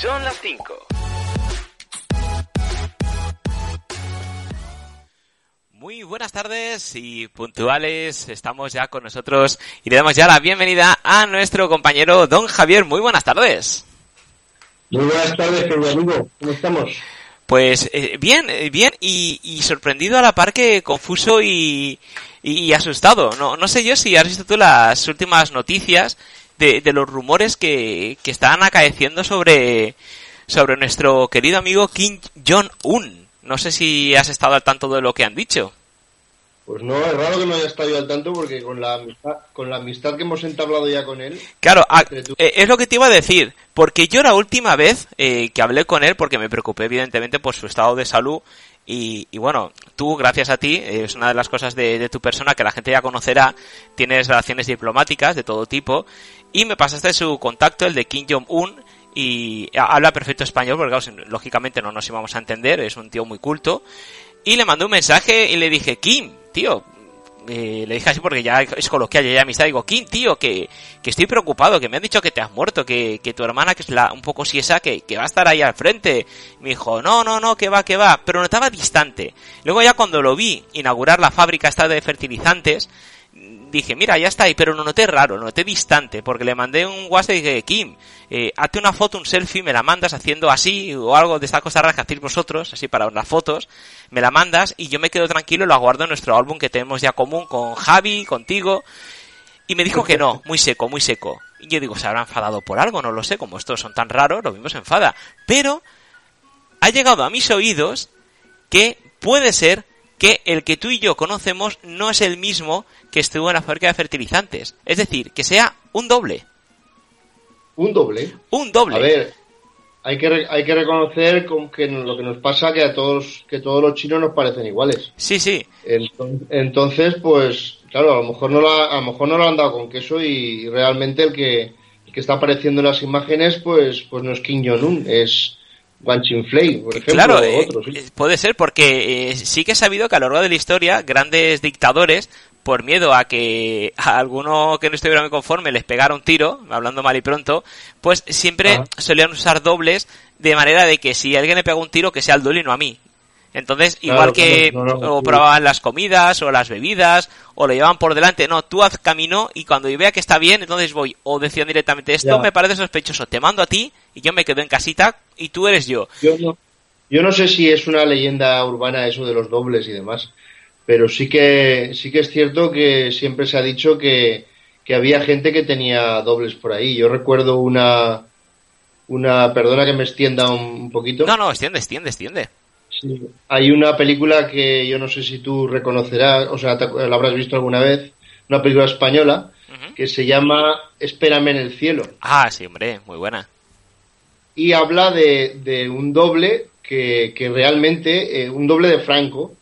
Son las 5. Muy buenas tardes y puntuales, estamos ya con nosotros y le damos ya la bienvenida a nuestro compañero Don Javier. Muy buenas tardes. Muy buenas tardes, querido amigo. ¿Cómo estamos? Pues eh, bien, eh, bien y, sorprendido a la par que confuso y, y, asustado. No, no sé yo si has visto tú las últimas noticias de, de los rumores que, que están acaeciendo sobre, sobre nuestro querido amigo Kim Jong-un. No sé si has estado al tanto de lo que han dicho. Pues no, es raro que no haya estado al tanto porque con la amistad, con la amistad que hemos entablado ya con él. Claro, eh, es lo que te iba a decir, porque yo la última vez eh, que hablé con él, porque me preocupé evidentemente por su estado de salud, y, bueno, tú, gracias a ti, es una de las cosas de, de, tu persona que la gente ya conocerá, tienes relaciones diplomáticas de todo tipo, y me pasaste su contacto, el de Kim Jong-un, y habla perfecto español, porque lógicamente no nos íbamos a entender, es un tío muy culto, y le mandé un mensaje y le dije, Kim, tío, eh, le dije así porque ya es coloquial, ya hay amistad, digo, Kim, tío, que, que estoy preocupado, que me han dicho que te has muerto, que, que tu hermana, que es la, un poco si esa, que, que va a estar ahí al frente. Me dijo, no, no, no, que va, que va, pero no estaba distante. Luego ya cuando lo vi inaugurar la fábrica esta de fertilizantes, dije, mira, ya está ahí, pero lo noté raro, lo noté distante, porque le mandé un WhatsApp y dije, Kim, eh, hazte una foto, un selfie, me la mandas haciendo así, o algo de estas cosas raras que hacéis vosotros, así para unas fotos, me la mandas y yo me quedo tranquilo y lo aguardo en nuestro álbum que tenemos ya común con Javi, contigo, y me dijo que no, muy seco, muy seco. Y yo digo, ¿se habrá enfadado por algo? No lo sé, como estos son tan raros, lo mismo se enfada. Pero ha llegado a mis oídos que puede ser que el que tú y yo conocemos no es el mismo que estuvo en la fábrica de fertilizantes. Es decir, que sea un doble. ¿Un doble? Un doble. A ver, hay que, hay que reconocer que lo que nos pasa que a todos, que todos los chinos nos parecen iguales. Sí, sí. Entonces, pues, claro, a lo mejor no lo, a lo mejor no lo han dado con queso y realmente el que, el que está apareciendo en las imágenes, pues, pues no es Kim Jong-un, es por ejemplo. Claro, eh, puede ser, porque eh, sí que he sabido que a lo largo de la historia, grandes dictadores, por miedo a que a alguno que no estuviera muy conforme les pegara un tiro, hablando mal y pronto, pues siempre solían usar dobles de manera de que si alguien le pega un tiro, que sea el doble y no a mí. Entonces, igual que o probaban las comidas o las bebidas o lo llevaban por delante, no, tú haz camino y cuando yo vea que está bien, entonces voy. O decían directamente, esto me parece sospechoso, te mando a ti y yo me quedo en casita y tú eres yo. Yo no, yo no sé si es una leyenda urbana eso de los dobles y demás, pero sí que, sí que es cierto que siempre se ha dicho que, que había gente que tenía dobles por ahí. Yo recuerdo una, una, perdona que me extienda un poquito. No, no, extiende, extiende, extiende. Hay una película que yo no sé si tú reconocerás, o sea, la habrás visto alguna vez, una película española que se llama Espérame en el cielo. Ah, sí, hombre, muy buena. Y habla de, un doble que, que realmente, eh, un doble de Franco,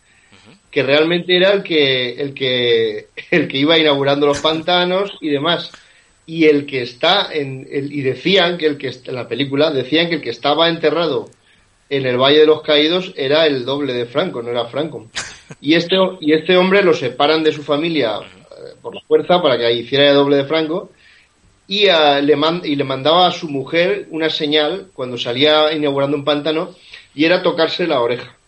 que realmente era el que, el que, el que iba inaugurando los pantanos y demás. Y el que está en, el, y decían que el que en la película decían que el que estaba enterrado en el Valle de los Caídos era el doble de Franco, no era Franco. Y este, y este hombre lo separan de su familia eh, por la fuerza para que hiciera el doble de Franco y, eh, le y le mandaba a su mujer una señal cuando salía inaugurando un pantano y era tocarse la oreja.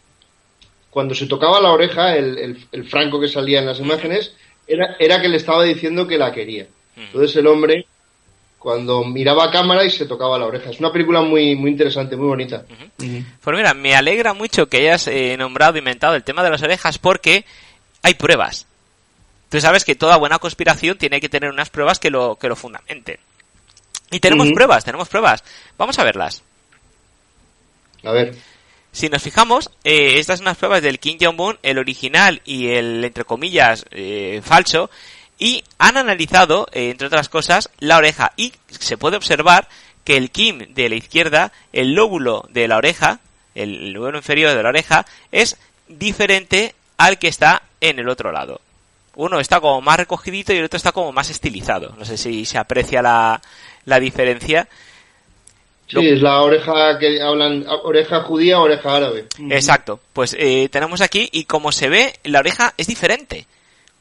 Cuando se tocaba la oreja, el, el, Franco que salía en las imágenes, era, era que le estaba diciendo que la quería. Entonces el hombre cuando miraba a cámara y se tocaba la oreja. Es una película muy, muy interesante, muy bonita. Pues mira, me alegra mucho que hayas eh, nombrado, inventado el tema de las orejas porque hay pruebas. Tú sabes que toda buena conspiración tiene que tener unas pruebas que lo, que lo fundamenten. Y tenemos pruebas, tenemos pruebas. Vamos a verlas. A ver. Si nos fijamos, eh, estas son unas pruebas del Kim Jong-un, el original y el, entre comillas, eh, falso, y han analizado, eh, entre otras cosas, la oreja y se puede observar que el Kim de la izquierda, el lóbulo de la oreja, el lóbulo inferior de la oreja, es diferente al que está en el otro lado. Uno está como más recogidito y el otro está como más estilizado. No sé si se aprecia la, la diferencia. Sí, es la oreja que hablan, oreja judía, oreja árabe. Exacto. Pues eh, tenemos aquí y como se ve, la oreja es diferente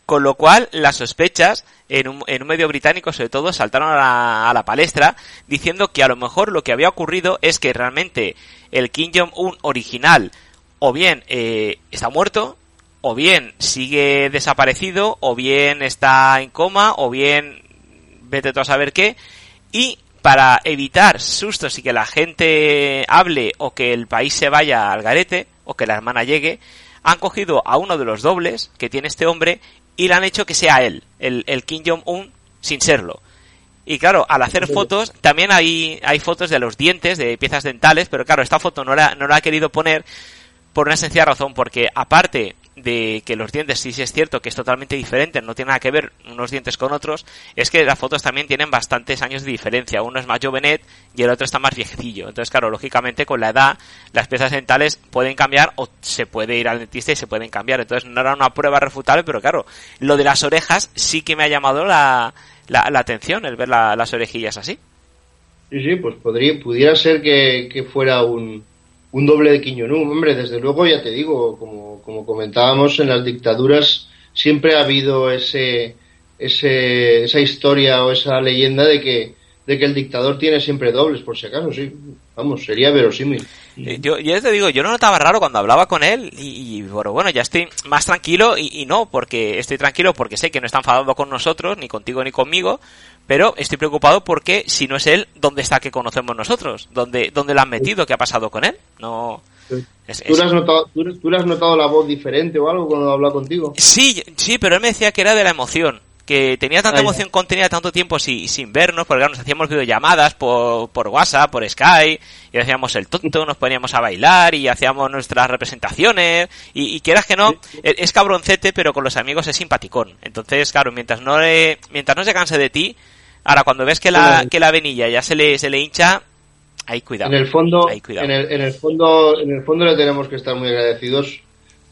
Con lo cual, las sospechas en un, en un medio británico, sobre todo, saltaron a la, a la, palestra diciendo que a lo mejor lo que había ocurrido es que realmente el Kim Jong-un original o bien eh, está muerto, o bien sigue desaparecido, o bien está en coma, o bien vete tú a saber qué, y para evitar sustos y que la gente hable o que el país se vaya al garete o que la hermana llegue, han cogido a uno de los dobles que tiene este hombre y le han hecho que sea él, el, el Kim Jong-un, sin serlo. Y claro, al hacer fotos, también hay, hay fotos de los dientes, de piezas dentales, pero claro, esta foto no la, no la ha querido poner por una sencilla razón, porque aparte de que los dientes sí, sí es cierto que es totalmente diferente, no tiene nada que ver unos dientes con otros, es que las fotos también tienen bastantes años de diferencia. Uno es más jovenet y el otro está más viejecillo. Entonces, claro, lógicamente con la edad las piezas dentales pueden cambiar o se puede ir al dentista y se pueden cambiar. Entonces no era una prueba refutable, pero claro, lo de las orejas sí que me ha llamado la, la, atención el ver las orejillas así. Sí, sí, pues podría, pudiera ser que, que fuera un, un doble de Quiñonú. Hombre, desde luego, ya te digo, como, como comentábamos, en las dictaduras siempre ha habido ese, ese, esa historia o esa leyenda de que, de que el dictador tiene siempre dobles, por si acaso, sí. Vamos, sería verosímil. Eh, yo, ya te digo, yo no notaba raro cuando hablaba con él y, bueno, bueno, ya estoy más tranquilo y, y, no, porque estoy tranquilo porque sé que no está enfadado con nosotros, ni contigo ni conmigo, pero estoy preocupado porque si no es él, ¿dónde está que conocemos nosotros? ¿Dónde, dónde lo han metido? ¿Qué ha pasado con él? No. ¿Tú, Le has notado, ¿tú, le has notado la voz diferente o algo cuando habla contigo? Sí, sí, pero él me decía que era de la emoción. Que tenía tanta emoción contenida tanto tiempo sin, sin vernos, porque nos hacíamos videollamadas por, por WhatsApp, por Skype, y hacíamos el tonto, nos poníamos a bailar y hacíamos nuestras representaciones, y, y quieras que no, e, es cabroncete, pero con los amigos es simpaticón. Entonces, claro, mientras no, mientras no se canse de ti, Ahora, cuando ves que la, que la venilla ya se le, se le hincha, hay cuidado. En el fondo, En, el, en el fondo, en el fondo le tenemos que estar muy agradecidos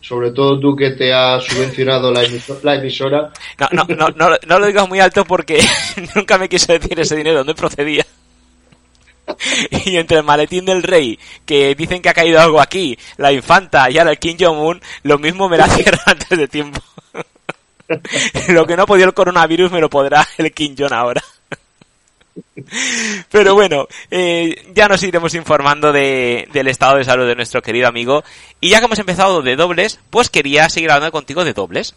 sobre todo tú que te has subvencionado la, emisora. No, no, no, no, no, lo digas muy alto porque nunca me quiso decir ese dinero dónde procedía. Y entre el maletín del rey, que dicen que ha caído algo aquí, la infanta y ahora el Kim Jong-un, lo mismo me la cierra antes de tiempo. lo que no podía el coronavirus me lo podrá el Kim Jong ahora. Pero bueno, eh, ya nos iremos informando de, del estado de salud de nuestro querido amigo. Y ya que hemos empezado de dobles, pues quería seguir hablando contigo de dobles.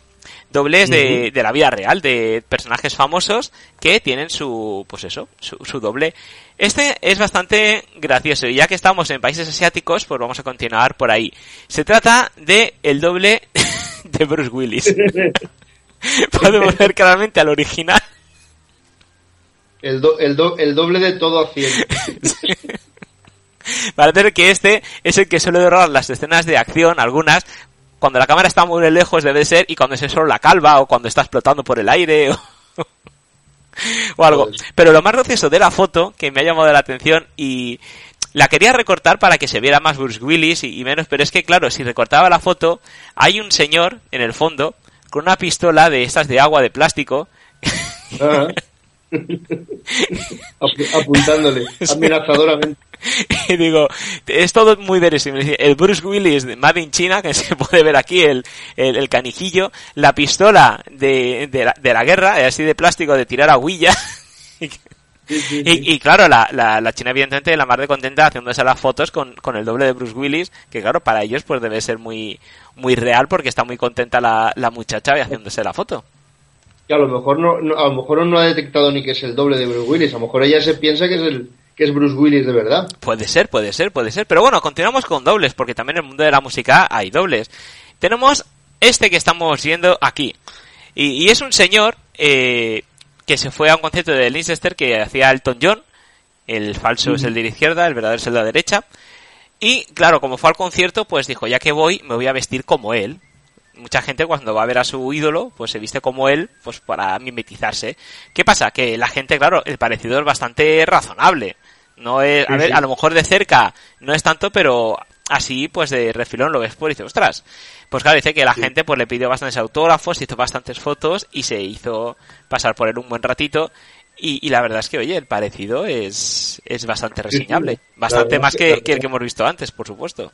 Dobles de, de la vida real, de personajes famosos que tienen su, pues eso, su, su doble. Este es bastante gracioso y ya que estamos en países asiáticos, pues vamos a continuar por ahí. Se trata de el doble de Bruce Willis. Podemos ver claramente al original el, el, el doble de todo a 100. Parece que este es el que suele robar las escenas de acción, algunas, cuando la cámara está muy lejos debe ser, y cuando es solo la calva, o cuando está explotando por el aire, o, algo. Pero lo más gracioso de la foto, que me ha llamado la atención, y la quería recortar para que se viera más Bruce Willis y, menos, pero es que claro, si recortaba la foto, hay un señor en el fondo, con una pistola de estas de agua de plástico, Apuntándole amenazadoramente. Y digo, es todo muy verosímil. El Bruce Willis de Made in China, que se puede ver aquí, el, el, canijillo, la pistola de, de, la, de la guerra, así de plástico de tirar aguilla. Y, claro, la, la, la, China evidentemente la más de contenta haciéndose las fotos con, con el doble de Bruce Willis, que claro, para ellos pues debe ser muy, muy real porque está muy contenta la, la muchacha haciéndose la foto que a lo mejor no, a lo mejor no ha detectado ni que es el doble de Bruce Willis, a lo mejor ella se piensa que es el que es Bruce Willis de verdad. Puede ser, puede ser, puede ser. Pero bueno, continuamos con dobles, porque también en el mundo de la música hay dobles. Tenemos este que estamos viendo aquí. Y, es un señor eh, que se fue a un concierto de Leicester que hacía Elton John. El falso es el de la izquierda, el verdadero es el de la derecha. Y claro, como fue al concierto, pues dijo, ya que voy, me voy a vestir como él mucha gente cuando va a ver a su ídolo, pues se viste como él, pues para mimetizarse. ¿Qué pasa? Que la gente, claro, el parecido es bastante razonable. No es, a ver, a lo mejor de cerca no es tanto, pero así, pues de refilón lo ves por y dices, ostras. Pues claro, dice que la gente pues le pidió bastantes autógrafos, hizo bastantes fotos y se hizo pasar por él un buen ratito. Y, la verdad es que, oye, el parecido es, es bastante reseñable. Bastante más que, que el que hemos visto antes, por supuesto.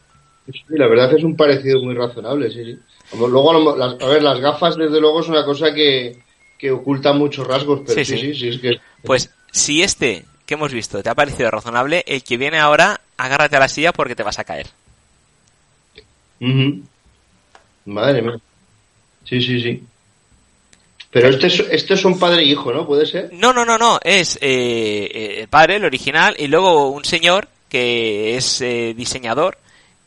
La verdad es un parecido muy razonable, sí, sí. Luego, a ver, las gafas, desde luego, es una cosa que, que oculta muchos rasgos, pero sí, sí, sí, es que... Pues si este que hemos visto te ha parecido razonable, el que viene ahora, agárrate a la silla porque te vas a caer. Madre mía. Sí, sí, sí. Pero este es, este es un padre e hijo, ¿no? ¿Puede ser? No, no, no, no. Es eh, el padre, el original, y luego un señor que es eh, diseñador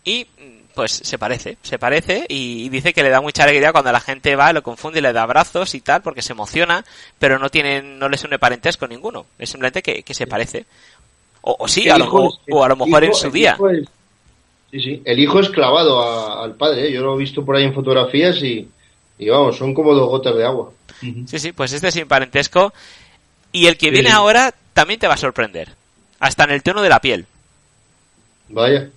y pues se parece, se parece y, dice que le da mucha alegría cuando la gente va, lo confunde y le da abrazos y tal porque se emociona, pero no tienen, no les une parentesco ninguno, es simplemente que, se parece. O, sí, a lo, o, a lo mejor en su día. sí, sí, el hijo es clavado al padre, ¿eh? yo lo he visto por ahí en fotografías y, y vamos, son como dos gotas de agua. Sí, sí, pues este es sin parentesco y el que viene ahora también te va a sorprender, hasta en el tono de la piel. Vaya.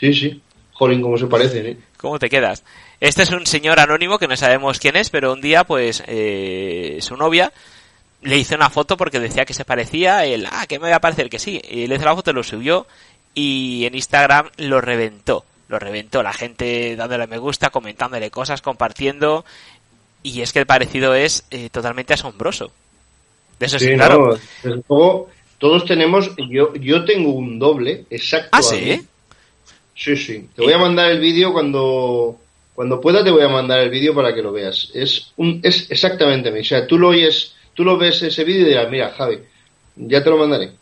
Sí, sí. Jolín, cómo se parece, ¿eh? ¿Cómo te quedas? Este es un señor anónimo que no sabemos quién es, pero un día, pues, eh, su novia le hizo una foto porque decía que se parecía. Él, ah, que me va a parecer que sí. Y le hizo la foto, lo subió y en Instagram lo reventó. Lo reventó. La gente dándole me gusta, comentándole cosas, compartiendo. Y es que el parecido es eh, totalmente asombroso. De eso sí, claro. todos tenemos, yo, yo tengo un doble exacto. Ah, sí. Sí, sí. Te voy a mandar el vídeo cuando, cuando pueda, te voy a mandar el vídeo para que lo veas. Es, un, es exactamente mí. O sea, tú lo oyes, tú lo ves ese vídeo y dirás, mira, Javi, ya te lo mandaré.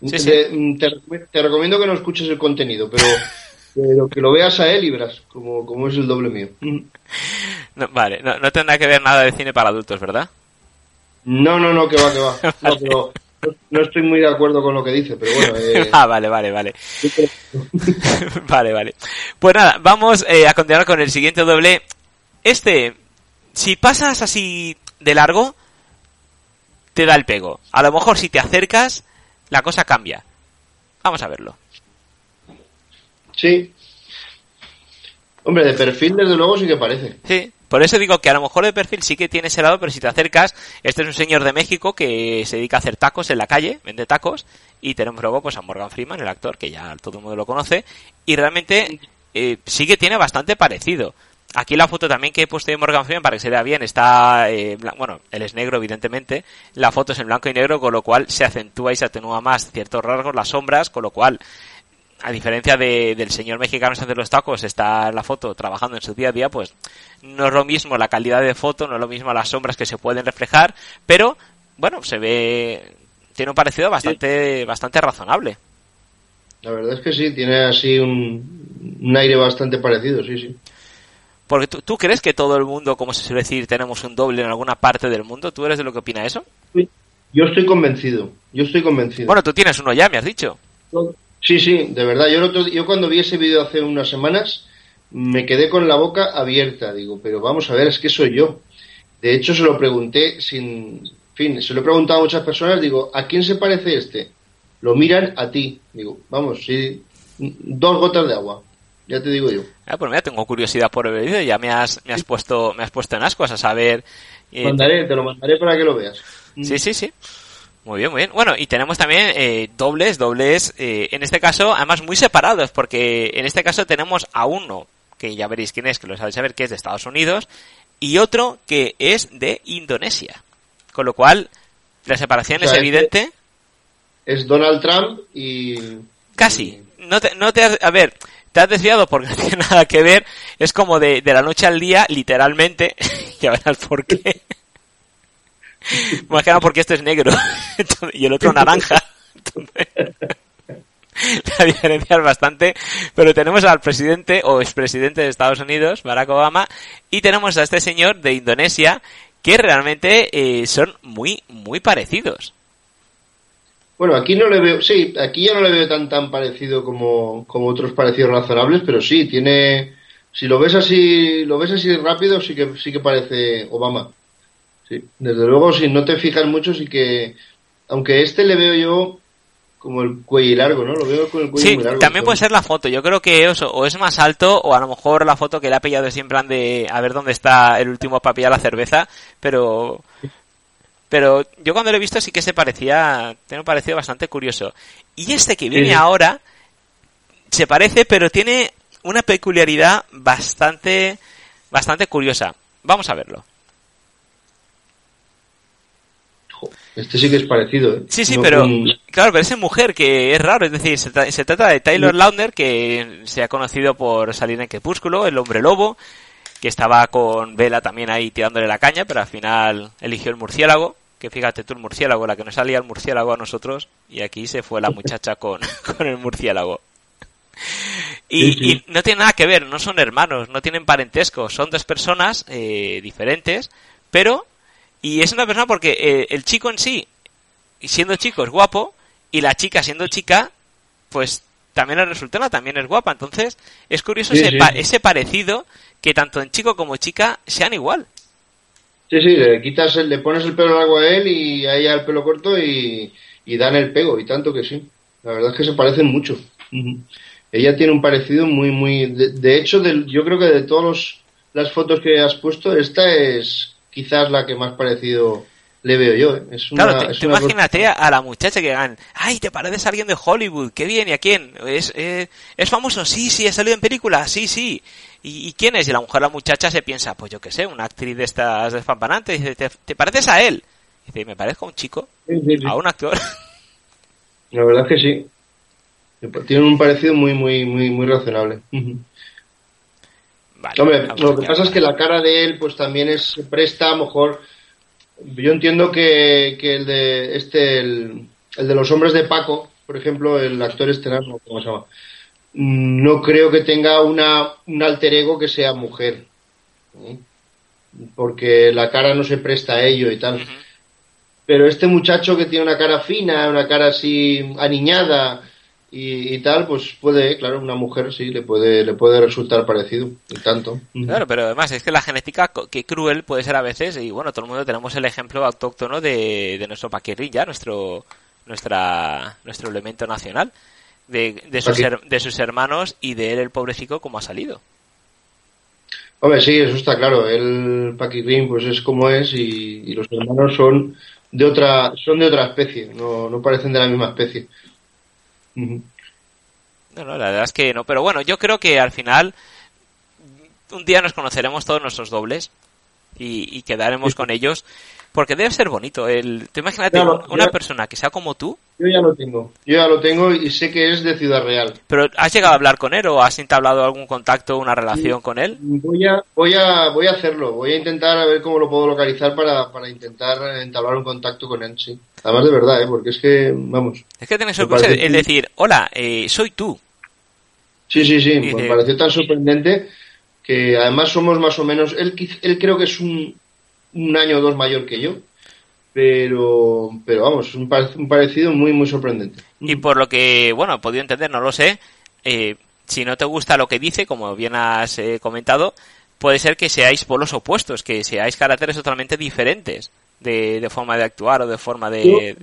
te, recomiendo que no escuches el contenido, pero, pero que lo veas a él y verás como, como es el doble mío. vale, no, no tendrá que ver nada de cine para adultos, ¿verdad? No, no, no, que va, que va. No, no estoy muy de acuerdo con lo que dice, pero bueno. Eh... ah, vale, vale, vale. vale, vale. Pues nada, vamos eh, a continuar con el siguiente doble. Este, si pasas así de largo, te da el pego. A lo mejor si te acercas, la cosa cambia. Vamos a verlo. Sí. Hombre, de perfil desde luego sí que parece. Sí, por eso digo que a lo mejor de perfil sí que tiene ese lado, pero si te acercas, este es un señor de México que se dedica a hacer tacos en la calle, vende tacos, y tenemos luego pues a Morgan Freeman, el actor, que ya todo el mundo lo conoce, y realmente eh, sí que tiene bastante parecido. Aquí la foto también que he puesto de Morgan Freeman para que se vea bien está, eh, bueno, él es negro evidentemente, la foto es en blanco y negro, con lo cual se acentúa y se atenúa más ciertos rasgos, las sombras, con lo cual a diferencia de, del señor mexicano que hace los tacos, está la foto trabajando en su día a día, pues no es lo mismo la calidad de foto, no es lo mismo las sombras que se pueden reflejar, pero bueno, se ve, tiene un parecido bastante, bastante razonable. La verdad es que sí, tiene así un, un aire bastante parecido, sí, sí. Porque tú, crees que todo el mundo, como se suele decir, tenemos un doble en alguna parte del mundo. ¿Tú eres de lo que opina eso? Yo estoy convencido. Yo estoy convencido. Bueno, tú tienes uno ya, me has dicho. Sí, sí, de verdad. Yo, yo cuando vi ese vídeo hace unas semanas me quedé con la boca abierta. Digo, pero vamos a ver, es que soy yo. De hecho, se lo pregunté sin fin, se lo he preguntado a muchas personas. Digo, ¿a quién se parece este? Lo miran a ti. Digo, vamos, sí, dos gotas de agua. Ya te digo yo. Ah, pues mira, tengo curiosidad por el vídeo. Ya me has, me has puesto, me has puesto en ascuas a saber. Eh, mandaré, te lo mandaré para que lo veas. Sí, sí, sí. Muy bien, muy bien. Bueno, y tenemos también eh, dobles, dobles, eh, en este caso, además muy separados, porque en este caso tenemos a uno, que ya veréis quién es, que lo sabéis saber, que es de Estados Unidos, y otro que es de Indonesia. Con lo cual, la separación es evidente. Es Donald Trump y... Casi. No te, no te a ver, te has desviado porque no tiene nada que ver. Es como de, de la noche al día, literalmente. ya verás por qué. Más que nada porque este es negro y el otro naranja. la diferencia es bastante. Pero tenemos al presidente o expresidente de Estados Unidos, Barack Obama, y tenemos a este señor de Indonesia que realmente eh, son muy, muy parecidos. Bueno, aquí no le veo, sí, aquí ya no le veo tan tan parecido como, como otros parecidos razonables, pero sí, tiene, si lo ves así, lo ves así rápido, sí que, sí que parece Obama. Sí, desde luego, si no te fijas mucho, sí que. Aunque este le veo yo como el cuello largo, ¿no? Lo veo con el cuello muy largo. También puede ser la foto. Yo creo que eso, o es más alto, o a lo mejor la foto que le ha pillado es en plan de a ver dónde está el último papi a la cerveza, pero. Pero yo cuando lo he visto sí que se parecía, tiene un parecido bastante curioso. Y este que viene ahora, se parece, pero tiene una peculiaridad bastante, bastante curiosa. Vamos a verlo. Este sí que es parecido, ¿eh? Sí, sí, pero claro, pero es mujer, que es raro. Es decir, se, trata de Taylor Lautner, que se ha conocido por salir en Crepúsculo, el hombre lobo, que estaba con Vela también ahí tirándole la caña, pero al final eligió el murciélago. Que fíjate tú, el murciélago, la que nos salía el murciélago a nosotros, y aquí se fue la muchacha con, con el murciélago. Y, no tiene nada que ver, no son hermanos, no tienen parentesco, son dos personas eh, diferentes, pero y es una persona porque eh, el chico en sí, siendo chico, es guapo, y la chica siendo chica, pues también es también es guapa. Entonces, es curioso ese, ese parecido que tanto en chico como chica sean igual. Sí, sí, le quitas, el, le pones el pelo largo a él y a ella el pelo corto y, dan el pego, y tanto que sí. La verdad es que se parecen mucho. Ella tiene un parecido muy, muy. De, hecho, yo creo que de todas las fotos que has puesto, esta es quizás la que más parecido le veo yo. ¿eh? Es una, claro, te, imagínate a la muchacha que digan, ay, te pareces a alguien de Hollywood, qué bien, ¿y a quién? ¿Es, eh, ¿es famoso? Sí, sí, ha salido en películas, sí, sí. ¿Y, quién es? Y la mujer, la muchacha se piensa, pues yo qué sé, una actriz de estas despampanantes, dice, ¿te, pareces a él? dice, ¿me parezco a un chico? ¿A un actor? La verdad es que sí. Tienen un parecido muy, muy, muy, muy razonable. Hombre, lo que pasa es que la cara de él, pues también es se presta, a lo mejor. Yo entiendo que, el de este, el, de los hombres de Paco, por ejemplo, el actor estelar, no, ¿cómo se llama? No creo que tenga una, un alter ego que sea mujer. Porque la cara no se presta a ello y tal. Pero este muchacho que tiene una cara fina, una cara así aniñada, y, tal, pues puede, claro, una mujer sí le puede le puede resultar parecido y tanto. Claro, pero además es que la genética que cruel puede ser a veces y bueno, todo el mundo tenemos el ejemplo autóctono de, de nuestro paquirrilla, nuestro nuestra nuestro elemento nacional de, de sus, de sus hermanos y de él el pobrecito como ha salido. Hombre, sí, eso está claro. El paquirrín pues es como es y, y, los hermanos son de otra son de otra especie, no, no parecen de la misma especie. No, no, la verdad es que no, pero bueno, yo creo que al final un día nos conoceremos todos nuestros dobles y, quedaremos con ellos porque debe ser bonito. El, te imagínate una persona que sea como tú. Yo ya lo tengo, yo ya lo tengo y sé que es de Ciudad Real. Pero ¿has llegado a hablar con él o has entablado algún contacto, una relación con él? Voy a, voy a, voy a hacerlo. Voy a intentar a ver cómo lo puedo localizar para, para intentar entablar un contacto con él, sí. Además de verdad, ¿eh? porque es que, vamos. Es que tienes sorpresa el decir, hola, eh, soy tú. Sí, sí, sí, me pareció tan sorprendente que además somos más o menos, él, él creo que es un, un año o dos mayor que yo, pero, pero vamos, un, un parecido muy, muy sorprendente. Y por lo que, bueno, he podido entender, no lo sé, eh, si no te gusta lo que dice, como bien has eh, comentado, puede ser que seáis polos opuestos, que seáis caracteres totalmente diferentes de, de forma de actuar o de forma de...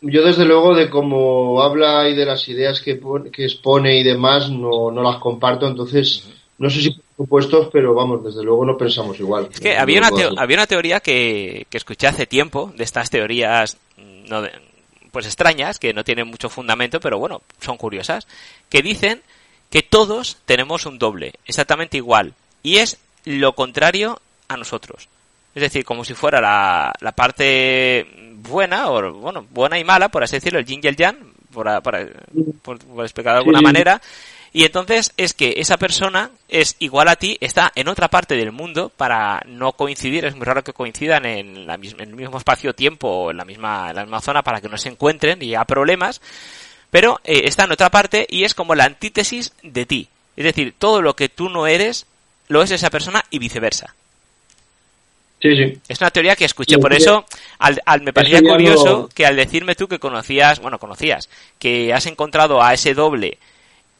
Yo, desde luego de cómo habla y de las ideas que, que expone y demás no, no las comparto, entonces no sé si supuestos, pero vamos, desde luego no pensamos igual. Es que había una, había una teoría que, que, escuché hace tiempo, de estas teorías mm, no pues extrañas, que no tienen mucho fundamento, pero bueno, son curiosas, que dicen que todos tenemos un doble, exactamente igual, y es lo contrario a nosotros. Es decir, como si fuera la, la parte buena, o bueno, buena y mala, por así decirlo, el yin y el yang, por, por, por explicar de alguna manera, y entonces es que esa persona es igual a ti, está en otra parte del mundo para no coincidir, es muy raro que coincidan en, la misma, en el mismo espacio-tiempo o en la misma, en la misma zona para que no se encuentren y haya problemas, pero eh, está en otra parte y es como la antítesis de ti. Es decir, todo lo que tú no eres, lo es esa persona y viceversa. Sí, sí. Es una teoría que escuché, por eso al, me parecía curioso que al decirme tú que conocías, bueno, conocías, que has encontrado a ese doble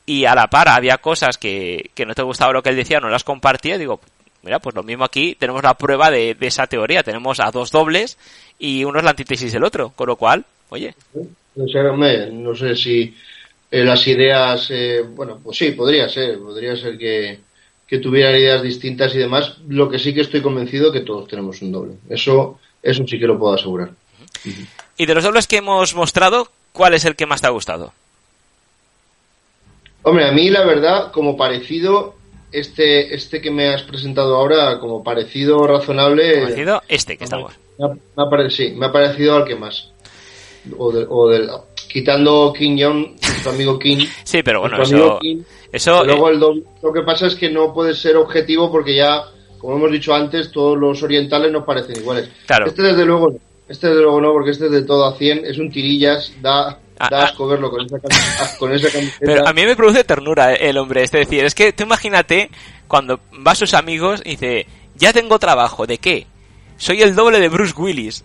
y a la par había cosas que, que no te gustaba lo que él decía, no las compartía, digo, mira, pues lo mismo aquí, tenemos la prueba de, esa teoría, tenemos a dos dobles y uno es la antítesis del otro, con lo cual, oye. No sé, no sé si eh, las ideas, eh, bueno, pues sí, podría ser, podría ser que, que tuvieran ideas distintas y demás, lo que sí que estoy convencido que todos tenemos un doble, eso, eso sí que lo puedo asegurar. Y de los dobles que hemos mostrado, ¿cuál es el que más te ha gustado? Hombre, a mí la verdad, como parecido, este, este que me has presentado ahora, como parecido razonable. Parecido este que estamos. Me ha, me sí, me ha parecido al que más. O, o del, quitando King John, tu amigo King. sí, pero bueno, eso. eso luego el lo que pasa es que no puede ser objetivo porque ya, como hemos dicho antes, todos los orientales nos parecen iguales. Claro. Este desde luego no. Este desde luego no, porque este es de todo a 100, es un tirillas, da, ah, da ah. asco verlo con esa, con esa camiseta. Pero a mí me produce ternura el hombre, es decir, es que tú imagínate cuando va a sus amigos y dice, ya tengo trabajo, ¿de qué? Soy el doble de Bruce Willis.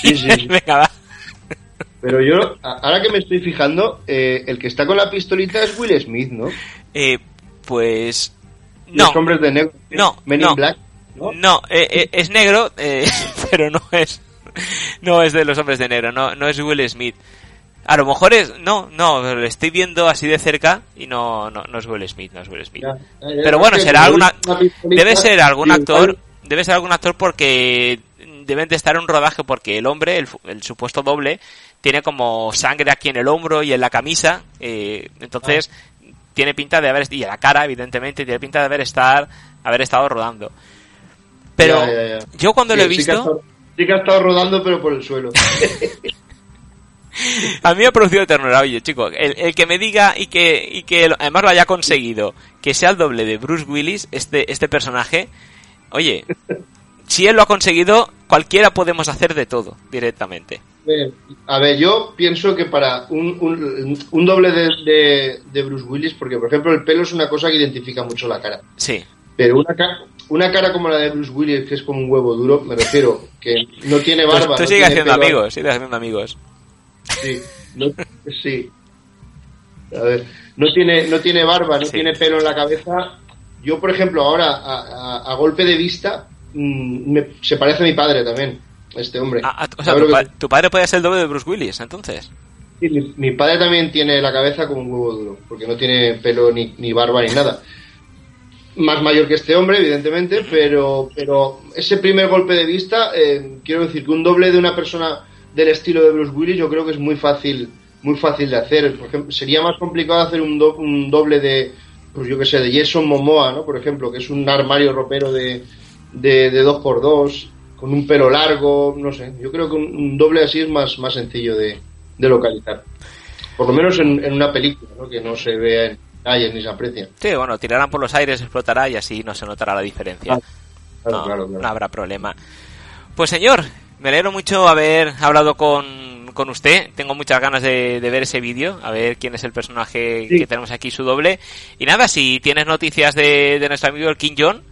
Sí, sí. Venga, va. Pero yo, ahora que me estoy fijando, eh, el que está con la pistolita es Will Smith, ¿no? Eh, pues... No. Los hombres de negro. No, Men no. in Black. No, no eh, eh es negro, eh, pero no es no es de los hombres de negro, no, no es Will Smith. A lo mejor es, no, no, lo estoy viendo así de cerca y no, no, no es Will Smith, no es Will Smith. Pero bueno, será alguna, debe ser algún actor, debe ser algún actor porque deben de estar en un rodaje porque el hombre, el, supuesto doble, tiene como sangre aquí en el hombro y en la camisa, eh, entonces tiene pinta de haber, y en la cara evidentemente, tiene pinta de haber estar, haber estado rodando. Pero yo cuando lo he visto... Sí que ha estado rodando, pero por el suelo. A mí me ha producido ternura, oye, chico, el, que me diga y que, y que además lo haya conseguido, que sea el doble de Bruce Willis, este, este personaje, oye, si él lo ha conseguido, cualquiera podemos hacer de todo, directamente. A ver, yo pienso que para un, un, doble de, de, Bruce Willis, porque por ejemplo el pelo es una cosa que identifica mucho la cara. Sí. Pero una, una cara como la de Bruce Willis, que es como un huevo duro, me refiero, que no tiene barba. Tú, tú no sigues haciendo amigos, sigues haciendo amigos. Sí, no, sí. A ver, no tiene, no tiene barba, no tiene pelo en la cabeza. Yo, por ejemplo, ahora, a, golpe de vista, mm, se parece a mi padre también, este hombre. Ah, ah, o sea, tu, padre puede ser el doble de Bruce Willis, entonces. Sí, mi, padre también tiene la cabeza como un huevo duro, porque no tiene pelo ni, ni barba ni nada más mayor que este hombre, evidentemente, pero, pero ese primer golpe de vista, eh, quiero decir que un doble de una persona del estilo de Bruce Willis, yo creo que es muy fácil, muy fácil de hacer. Por ejemplo, sería más complicado hacer un, un doble de, pues yo que sé, de Jason Momoa, ¿no? Por ejemplo, que es un armario ropero de, de, de 2x2, con un pelo largo, no sé. Yo creo que un, doble así es más, más sencillo de, de localizar. Por lo menos en, en una película, ¿no? Que no se vea en ni se aprecia. Sí, bueno, tirarán por los aires, explotará y así no se notará la diferencia. no, habrá problema. Pues señor, me alegro mucho haber hablado con, con usted. Tengo muchas ganas de, ver ese vídeo, a ver quién es el personaje que tenemos aquí, su doble. Y nada, si tienes noticias de, de nuestro amigo el King John,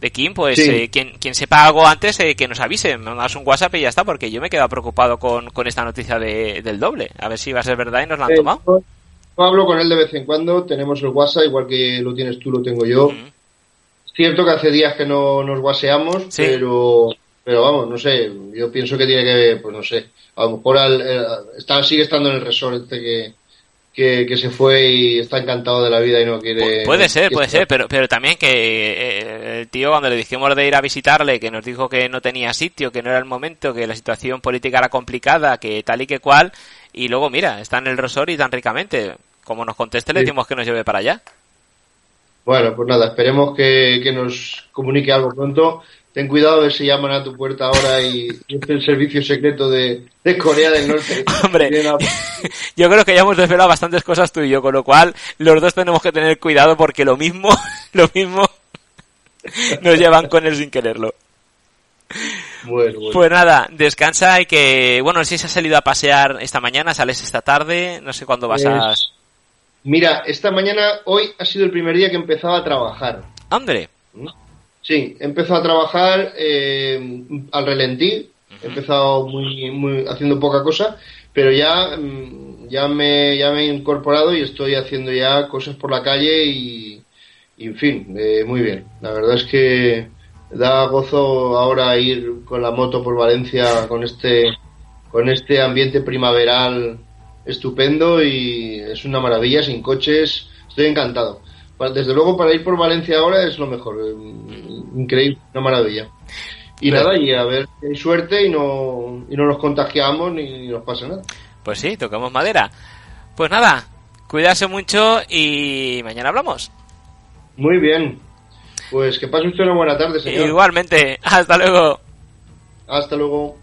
de Kim, pues eh, quien, quien, sepa algo antes, eh, que nos avise, me mandas un WhatsApp y ya está, porque yo me he quedado preocupado con, con esta noticia de, del doble. A ver si va a ser verdad y nos la han tomado hablo con él de vez en cuando, tenemos el WhatsApp, igual que lo tienes tú, lo tengo yo. Cierto que hace días que no nos guaseamos, pero, pero vamos, no sé, yo pienso que tiene que, pues no sé, a lo mejor está, sigue estando en el resort este que, que, se fue y está encantado de la vida y no quiere... puede ser, puede ser, pero, pero también que eh, el tío cuando le dijimos de ir a visitarle, que nos dijo que no tenía sitio, que no era el momento, que la situación política era complicada, que tal y que cual, y luego mira, está en el resort y tan ricamente. Como nos conteste, le decimos que nos lleve para allá. Bueno, pues nada, esperemos que, que nos comunique algo pronto ten cuidado a ver si llaman a tu puerta ahora y, es el servicio secreto de, Corea del Norte. Hombre, yo creo que ya hemos desvelado bastantes cosas tú y yo, con lo cual los dos tenemos que tener cuidado porque lo mismo, lo mismo nos llevan con él sin quererlo. Bueno, bueno. Pues nada, descansa y que, bueno, si se ha salido a pasear esta mañana, sales esta tarde, no sé cuándo vas a... Mira, esta mañana, hoy ha sido el primer día que empezaba a trabajar. ¡Hombre! ¿Mm? Sí, he empezado a trabajar eh, al relentí, he empezado muy, muy, haciendo poca cosa, pero ya, mm, ya, me, ya me he incorporado y estoy haciendo ya cosas por la calle y, en fin, eh, muy bien. La verdad es que da gozo ahora ir con la moto por Valencia con este, con este ambiente primaveral estupendo y es una maravilla, sin coches, estoy encantado desde luego para ir por Valencia ahora es lo mejor. Eh, increíble, una maravilla. Y nada, y a ver si hay suerte y no, y no nos contagiamos ni, nos pasa nada. Pues sí, tocamos madera. Pues nada, Cuídase mucho y mañana hablamos. Muy bien. Pues que pase usted una buena tarde, señor. Igualmente. Hasta luego. Hasta luego.